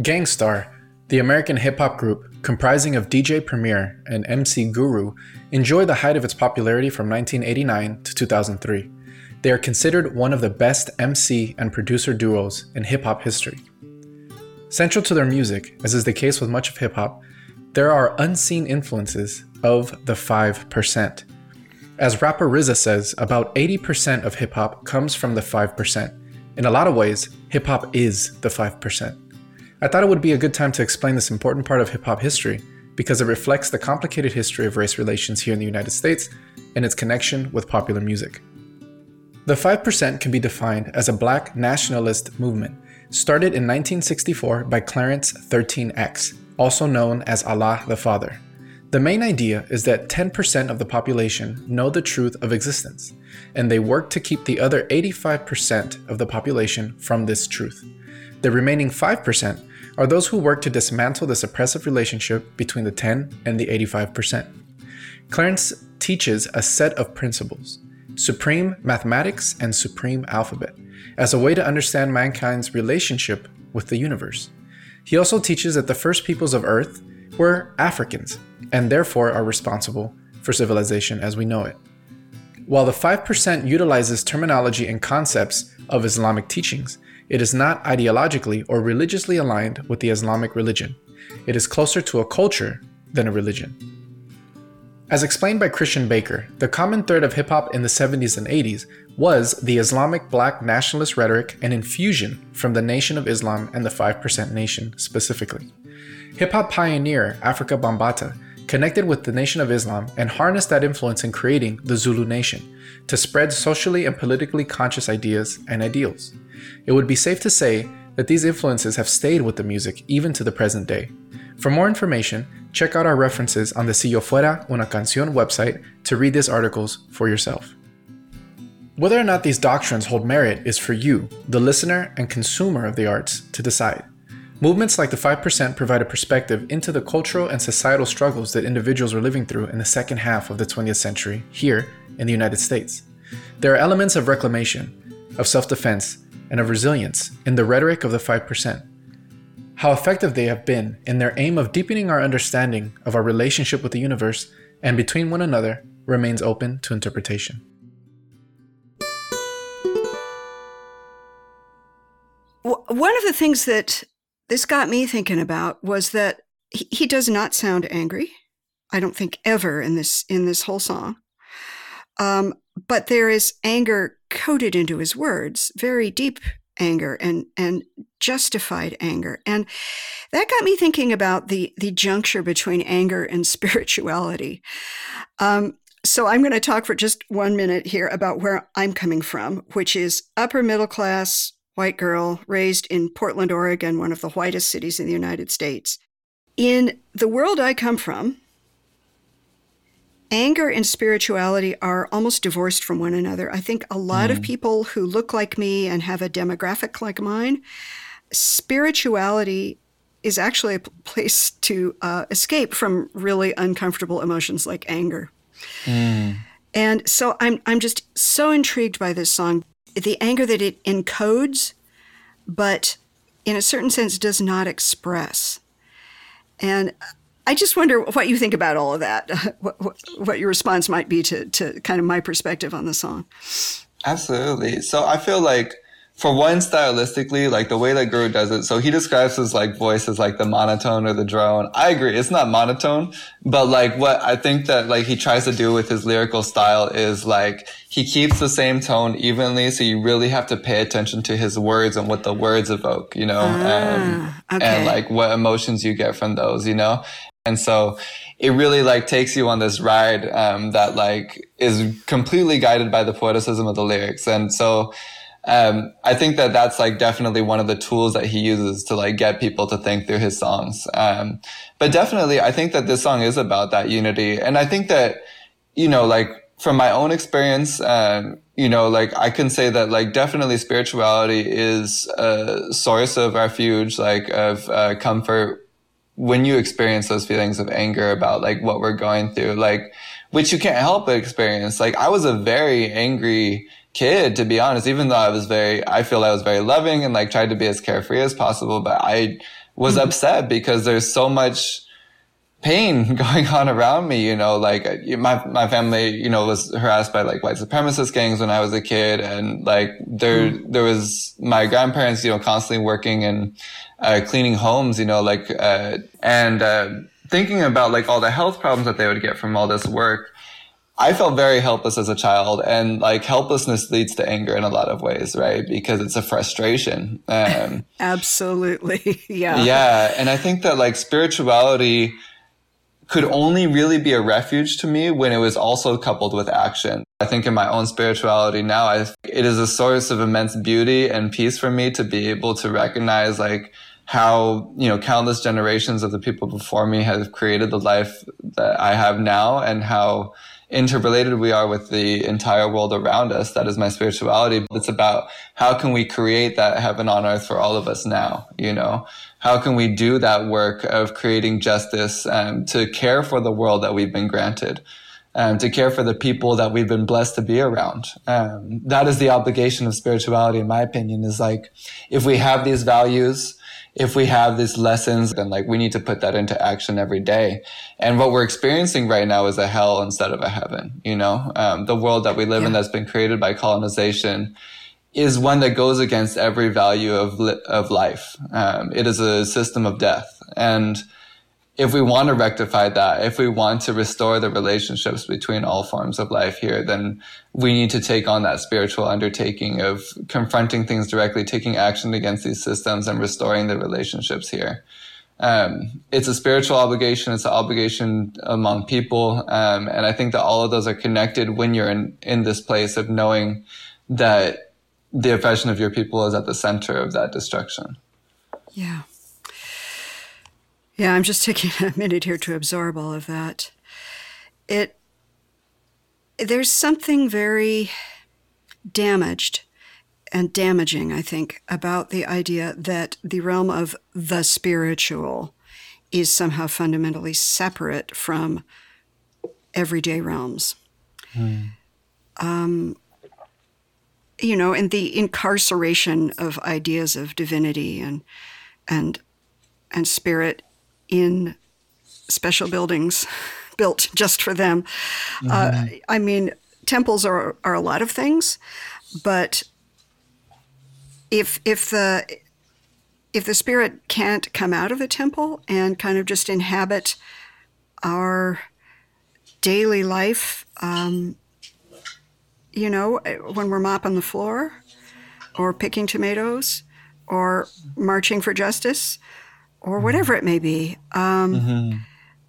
Gang Starr, the American hip hop group comprising of DJ Premier and MC Guru, enjoy the height of its popularity from 1989 to 2003. They are considered one of the best MC and producer duos in hip hop history. Central to their music, as is the case with much of hip hop, there are unseen influences of the 5%. As rapper RZA says, about 80% of hip hop comes from the 5%. In a lot of ways, hip hop is the 5%. I thought it would be a good time to explain this important part of hip hop history because it reflects the complicated history of race relations here in the United States and its connection with popular music. The 5% can be defined as a black nationalist movement started in 1964 by Clarence 13X, also known as Allah the Father. The main idea is that 10% of the population know the truth of existence, and they work to keep the other 85% of the population from this truth. The remaining 5% are those who work to dismantle this oppressive relationship between the 10 and the 85%. Clarence teaches a set of principles supreme mathematics and supreme alphabet as a way to understand mankind's relationship with the universe. He also teaches that the first peoples of Earth were Africans and therefore are responsible for civilization as we know it. While the 5% utilizes terminology and concepts of Islamic teachings, it is not ideologically or religiously aligned with the Islamic religion. It is closer to a culture than a religion. As explained by Christian Baker, the common thread of hip hop in the 70s and 80s was the Islamic black nationalist rhetoric and infusion from the Nation of Islam and the 5% Nation specifically. Hip hop pioneer Afrika Bambaataa connected with the Nation of Islam and harnessed that influence in creating the Zulu Nation to spread socially and politically conscious ideas and ideals. It would be safe to say that these influences have stayed with the music even to the present day. For more information, check out our references on the Si Yo Fuera Una Canción website to read these articles for yourself. Whether or not these doctrines hold merit is for you, the listener and consumer of the arts, to decide. Movements like the 5% provide a perspective into the cultural and societal struggles that individuals were living through in the second half of the 20th century here in the United States. There are elements of reclamation, of self defense, and of resilience in the rhetoric of the 5%. How effective they have been in their aim of deepening our understanding of our relationship with the universe and between one another remains open to interpretation. One of the things that this got me thinking about was that he, does not sound angry. I don't think ever in this in this whole song. Um, but there is anger coded into his words, very deep anger and and justified anger. And that got me thinking about the the juncture between anger and spirituality. Um, so I'm going to talk for just one minute here about where I'm coming from, which is upper middle class white girl raised in Portland, Oregon, one of the whitest cities in the United States. In the world I come from, anger and spirituality are almost divorced from one another. I think a lot mm. of people who look like me and have a demographic like mine, spirituality is actually a place to uh, escape from really uncomfortable emotions like anger. Mm. And so I'm I'm just so intrigued by this song, the anger that it encodes, but in a certain sense does not express. And I just wonder what you think about all of that. what, what, what your response might be to to kind of my perspective on the song. Absolutely. So I feel like for one, stylistically, like the way that Guru does it, so he describes his like voice as like the monotone or the drone. I agree, it's not monotone, but like what I think that like he tries to do with his lyrical style is like he keeps the same tone evenly, so you really have to pay attention to his words and what the words evoke, you know, ah, um, okay. and like what emotions you get from those, you know. And so it really like takes you on this ride um, that like is completely guided by the poeticism of the lyrics, and so um, I think that that's like definitely one of the tools that he uses to like get people to think through his songs. Um, but definitely, I think that this song is about that unity. And I think that, you know, like from my own experience, um, you know, like I can say that like definitely spirituality is a source of refuge, like of uh, comfort when you experience those feelings of anger about like what we're going through, like, which you can't help but experience. Like I was a very angry, kid, to be honest, even though I was very, I feel I was very loving and like tried to be as carefree as possible, but I was mm-hmm. upset because there's so much pain going on around me, you know, like my, my family, you know, was harassed by like white supremacist gangs when I was a kid. And like there, mm. there was my grandparents, you know, constantly working and, uh, cleaning homes, you know, like, uh, and, uh, thinking about like all the health problems that they would get from all this work. I felt very helpless as a child and like helplessness leads to anger in a lot of ways, right? Because it's a frustration. Um, Absolutely. Yeah. Yeah. And I think that like spirituality could only really be a refuge to me when it was also coupled with action. I think in my own spirituality now, I, it is a source of immense beauty and peace for me to be able to recognize like how, you know, countless generations of the people before me have created the life that I have now and how interrelated we are with the entire world around us. That is my spirituality. It's about how can we create that heaven on earth for all of us now, you know? How can we do that work of creating justice um, to care for the world that we've been granted? Um, to care for the people that we've been blessed to be around. Um, that is the obligation of spirituality, in my opinion, is like, if we have these values, if we have these lessons, then like we need to put that into action every day. And what we're experiencing right now is a hell instead of a heaven. You know, um, the world that we live yeah. in that's been created by colonization is one that goes against every value of li- of life. Um, it is a system of death, and if we want to rectify that, if we want to restore the relationships between all forms of life here, then we need to take on that spiritual undertaking of confronting things directly, taking action against these systems and restoring the relationships here. Um, it's a spiritual obligation. It's an obligation among people. Um, and I think that all of those are connected when you're in, in this place of knowing that the oppression of your people is at the center of that destruction. Yeah. Yeah, I'm just taking a minute here to absorb all of that. It there's something very damaged and damaging, I think, about the idea that the realm of the spiritual is somehow fundamentally separate from everyday realms. Mm. Um, you know, and the incarceration of ideas of divinity and and and spirit in special buildings built just for them. Mm-hmm. Uh, I mean, temples are, are a lot of things, but if if the if the spirit can't come out of the temple and kind of just inhabit our daily life, um, you know, when we're mopping the floor or picking tomatoes or marching for justice, or whatever it may be, um, mm-hmm.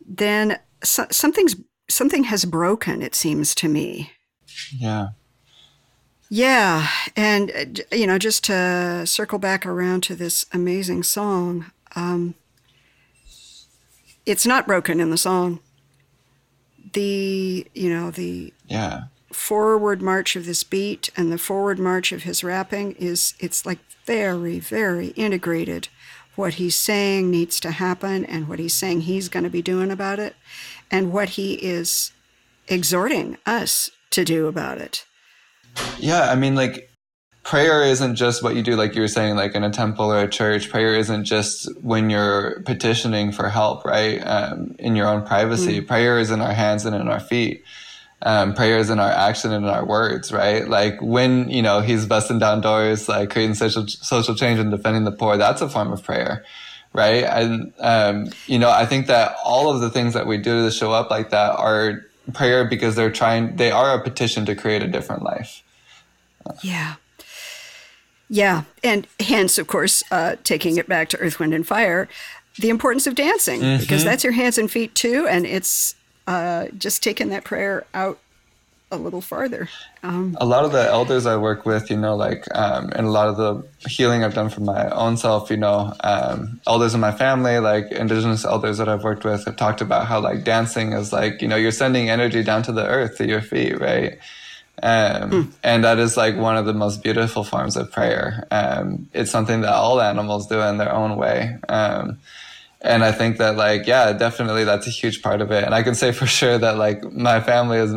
then so, something's something has broken. It seems to me. Yeah. Yeah, and uh, you know, just to circle back around to this amazing song, um, it's not broken in the song. The you know the yeah forward march of this beat and the forward march of his rapping is it's like very very integrated what he's saying needs to happen and what he's saying he's going to be doing about it and what he is exhorting us to do about it. Yeah, I mean, like, prayer isn't just what you do, like you were saying, like in a temple or a church. Prayer isn't just when you're petitioning for help, right? Um, in your own privacy. Mm. Prayer is in our hands and in our feet. Um, prayer is in our action and in our words, right? Like when, you know, he's busting down doors, like creating social, social change and defending the poor, that's a form of prayer, right? And, um, you know, I think that all of the things that we do to show up like that are prayer because they're trying, they are a petition to create a different life. Yeah. Yeah, and hence, of course, uh, taking it back to Earth, Wind, and Fire, the importance of dancing mm-hmm. because that's your hands and feet too, and it's uh, just taking that prayer out a little farther. Um, a lot of the elders I work with, you know, like, um, and a lot of the healing I've done for my own self, you know, um, elders in my family, like indigenous elders that I've worked with, have talked about how like dancing is like, you know, you're sending energy down to the earth to your feet, right? Um, mm. And that is like one of the most beautiful forms of prayer. Um, it's something that all animals do in their own way. And I think that like, yeah, definitely that's a huge part of it. And I can say for sure that like my family has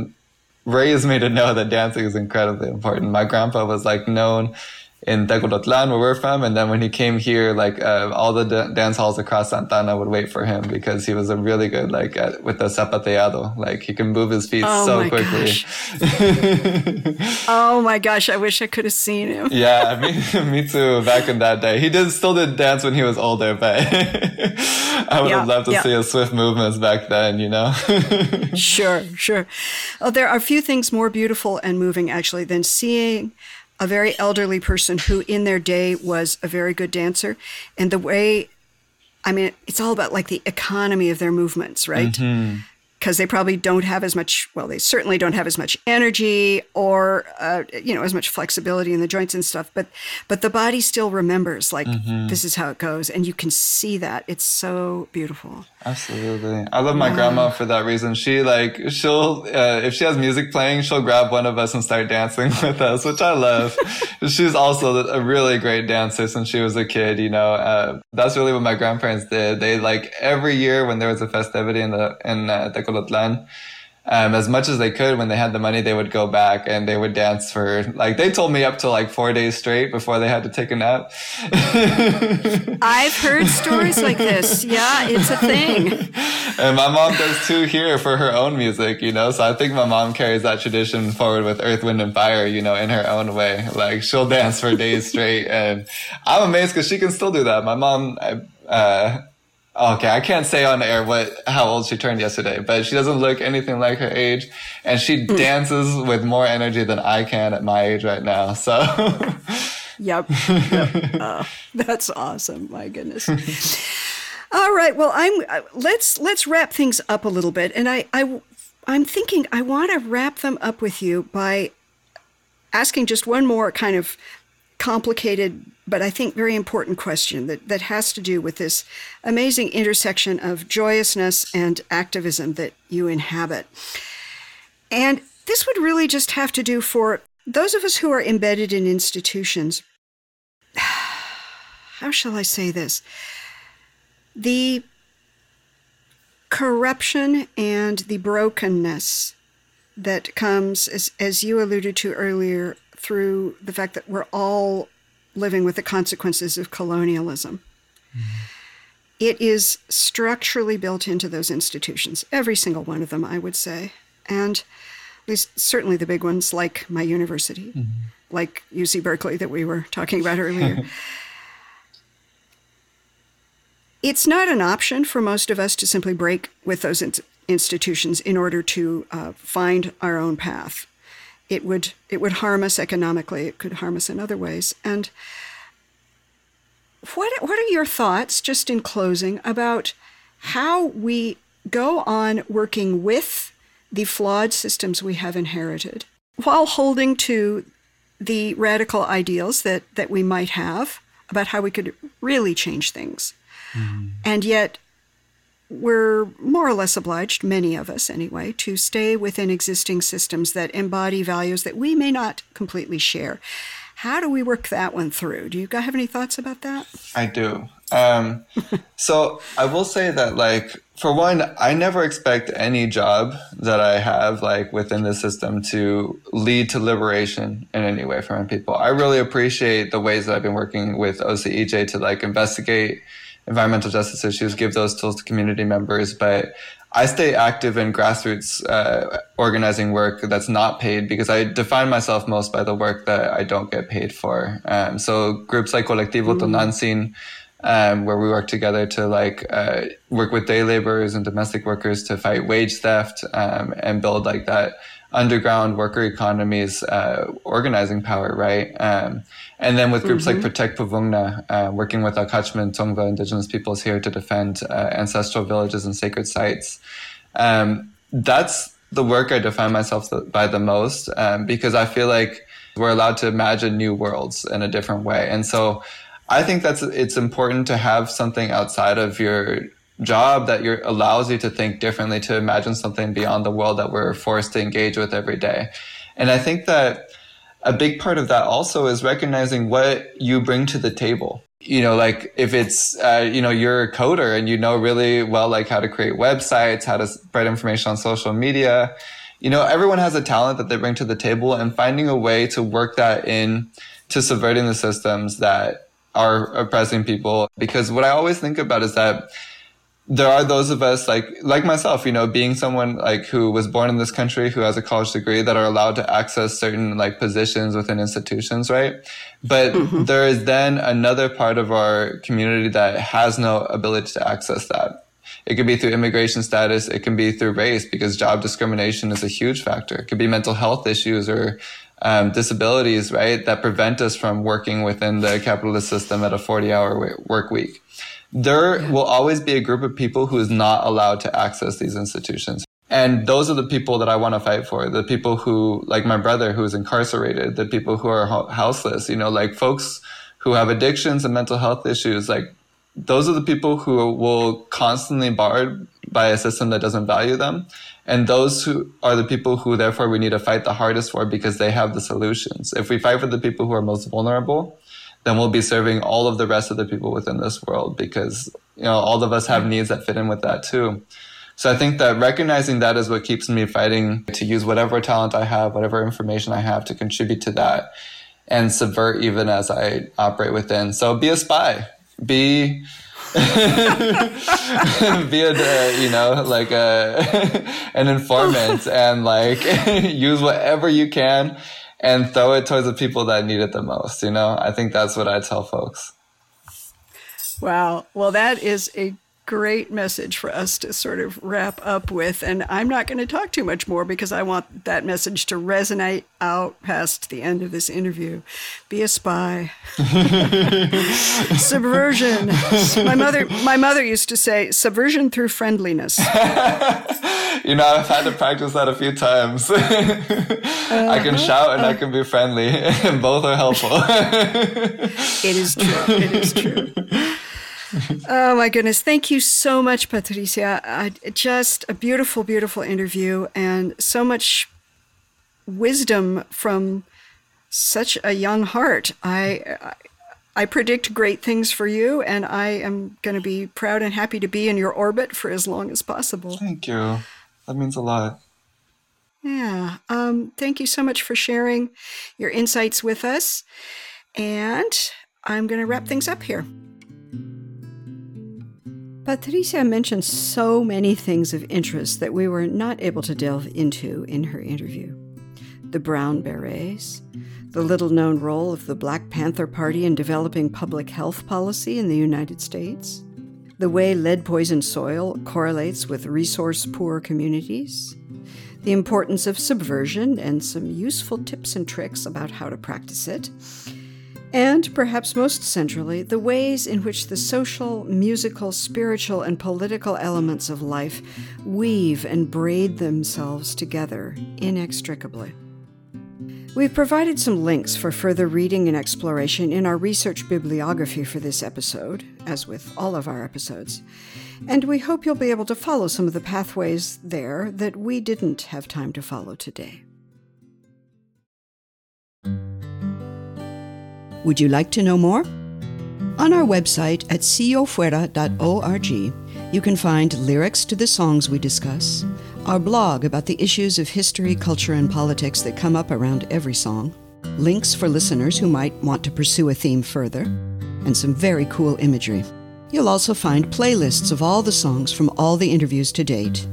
raised me to know that dancing is incredibly important. My grandpa was like known in Tecolotlán, where we're from. And then when he came here, like uh, all the d- dance halls across Santa Ana would wait for him because he was a really good like at, with the zapateado. Like he can move his feet oh so quickly. oh my gosh! I wish I could have seen him. yeah, me, me too. Back in that day, he did still did dance when he was older, but I would yeah, have loved to yeah. see his swift movements back then. You know. sure, sure. Oh, there are a few things more beautiful and moving actually than seeing a very elderly person who in their day was a very good dancer. And the way i mean it's all about like the economy of their movements right? Mm-hmm. Because they probably don't have as much well they certainly don't have as much energy or uh, you know as much flexibility in the joints and stuff but but the body still remembers like mm-hmm. this is how it goes. And you can see that. It's so beautiful absolutely. I love my grandma for that reason. She like she'll uh, if she has music playing she'll grab one of us and start dancing with us which i love. She's also a really great dancer since she was a kid you know uh, that's really what my grandparents did. They like every year when there was a festivity in the in uh, the Tecolotlán. Um, as much as they could when they had the money, they would go back and they would dance for like they told me up to like four days straight before they had to take a nap. I've heard stories like this. Yeah, it's a thing. And my mom does too here for her own music, you know. So I think my mom carries that tradition forward with Earth, Wind, and Fire, you know, in her own way. Like she'll dance for days straight, and I'm amazed because she can still do that. My mom, uh, Okay, I can't say on air what how old she turned yesterday, but she doesn't look anything like her age, and she mm. dances with more energy than I can at my age right now. So, yep, yep. Uh, that's awesome. My goodness. All right, well, I'm uh, let's let's wrap things up a little bit, and I I I'm thinking I want to wrap them up with you by asking just one more kind of complicated but I think very important question that, that has to do with this amazing intersection of joyousness and activism that you inhabit. And this would really just have to do for those of us who are embedded in institutions. How shall I say this? The corruption and the brokenness that comes, as, as you alluded to earlier, through the fact that we're all living with the consequences of colonialism. Mm-hmm. It is structurally built into those institutions, every single one of them, I would say. And at least certainly the big ones like my university, mm-hmm. like UC Berkeley that we were talking about earlier. it's not an option for most of us to simply break with those in- institutions in order to uh, find our own path it would it would harm us economically. It could harm us in other ways. And what what are your thoughts, just in closing, about how we go on working with the flawed systems we have inherited while holding to the radical ideals that, that we might have about how we could really change things. Mm. And yet we're more or less obliged, many of us anyway, to stay within existing systems that embody values that we may not completely share. How do we work that one through? Do you guys have any thoughts about that? I do. Um, so I will say that, like, for one, I never expect any job that I have like within the system to lead to liberation in any way for my people. I really appreciate the ways that I've been working with OCEJ to like investigate environmental justice issues, give those tools to community members, but I stay active in grassroots uh, organizing work that's not paid because I define myself most by the work that I don't get paid for. Um, so groups like Colectivo mm. Tonantzin, um, where we work together to like uh, work with day laborers and domestic workers to fight wage theft um, and build like that underground worker economies uh, organizing power, right? Um, and then with groups mm-hmm. like Protect Puvungna, uh, working with Acjachemen and Tongva indigenous peoples here to defend uh, ancestral villages and sacred sites. Um, that's the work I define myself by the most um, because I feel like we're allowed to imagine new worlds in a different way. And so I think that's it's important to have something outside of your job that allows you to think differently, to imagine something beyond the world that we're forced to engage with every day. And I think that a big part of that also is recognizing what you bring to the table. You know, like if it's, uh, you know, you're a coder and you know really well, like how to create websites, how to spread information on social media. You know, everyone has a talent that they bring to the table and finding a way to work that in to subverting the systems that are oppressing people. Because what I always think about is that there are those of us like like myself you know being someone like who was born in this country who has a college degree that are allowed to access certain like positions within institutions right? But mm-hmm. there is then another part of our community that has no ability to access that. It could be through immigration status it can be through race because job discrimination is a huge factor. It could be mental health issues or um, disabilities right that prevent us from working within the capitalist system at a 40 hour work week there will always be a group of people who is not allowed to access these institutions. And those are the people that I want to fight for. The people who, like my brother, who is incarcerated, the people who are houseless, you know, like folks who have addictions and mental health issues, like those are the people who will constantly barred by a system that doesn't value them. And those who are the people who therefore we need to fight the hardest for because they have the solutions. If we fight for the people who are most vulnerable, then we'll be serving all of the rest of the people within this world because you know all of us have needs that fit in with that too. So I think that recognizing that is what keeps me fighting to use whatever talent I have, whatever information I have to contribute to that and subvert even as I operate within. So be a spy. Be be a you know like a an informant and like use whatever you can and throw it towards the people that need it the most. You know, I think that's what I tell folks. Wow. Well, that is a great message for us to sort of wrap up with. And I'm not going to talk too much more because I want that message to resonate out past the end of this interview. Be a spy. subversion. My mother my mother used to say subversion through friendliness. you know, I've had to practice that a few times. uh-huh. I can shout and uh, I can be friendly, and both are helpful. it is true. It is true oh my goodness. Thank you so much, Patricia. I, just a beautiful, beautiful interview and so much wisdom from such a young heart. I, I, I predict great things for you, and I am going to be proud and happy to be in your orbit for as long as possible. Thank you. That means a lot. Yeah. Um, thank you so much for sharing your insights with us. And I'm going to wrap things up here. Patricia mentioned so many things of interest that we were not able to delve into in her interview. The Brown Berets, the little known role of the Black Panther Party in developing public health policy in the United States, the way lead poisoned soil correlates with resource poor communities, the importance of subversion and some useful tips and tricks about how to practice it, and perhaps most centrally, the ways in which the social, musical, spiritual, and political elements of life weave and braid themselves together inextricably. We've provided some links for further reading and exploration in our research bibliography for this episode, as with all of our episodes, and we hope you'll be able to follow some of the pathways there that we didn't have time to follow today. Would you like to know more? On our website at siofuera.org, You can find lyrics to the songs we discuss, our blog about the issues of history, culture, and politics that come up around every song, links for listeners who might want to pursue a theme further, and some very cool imagery. You'll also find playlists of all the songs from all the interviews to date,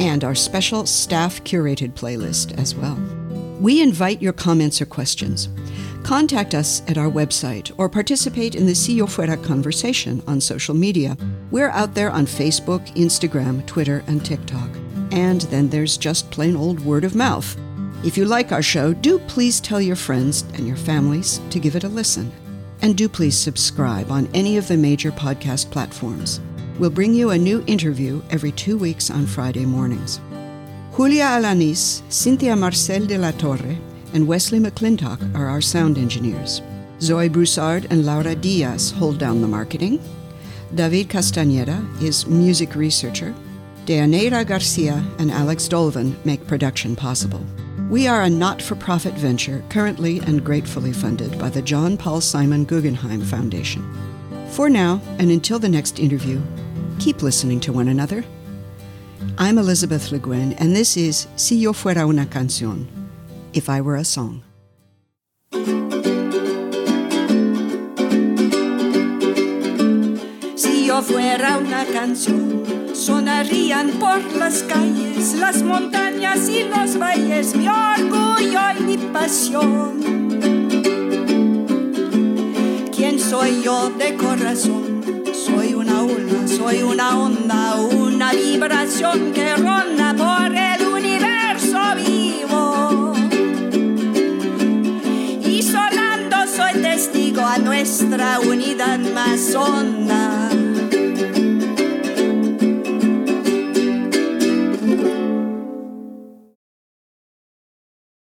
and our special staff curated playlist as well. We invite your comments or questions. Contact us at our website or participate in the Si Yo Fuera conversation on social media. We're out there on Facebook, Instagram, Twitter, and TikTok. And then there's just plain old word of mouth. If you like our show, do please tell your friends and your families to give it a listen. And do please subscribe on any of the major podcast platforms. We'll bring you a new interview every two weeks on Friday mornings. Julia Alanis, Cynthia Marcel de la Torre, and Wesley McClintock are our sound engineers. Zoe Broussard and Laura Diaz hold down the marketing. David Castañeda is music researcher. Deaneira Garcia and Alex Dolvin make production possible. We are a not for profit venture currently and gratefully funded by the John Paul Simon Guggenheim Foundation. For now, and until the next interview, keep listening to one another. I'm Elizabeth Le Guin, and this is Si Yo Fuera una Canción, If I Were a Song. Si yo fuera una canción, sonarían por las calles, las montañas y los valles, mi orgullo y mi pasión. ¿Quién soy yo de corazón? Soy una ola, soy una onda, una vibración que ronda por nuestra unidad más honda.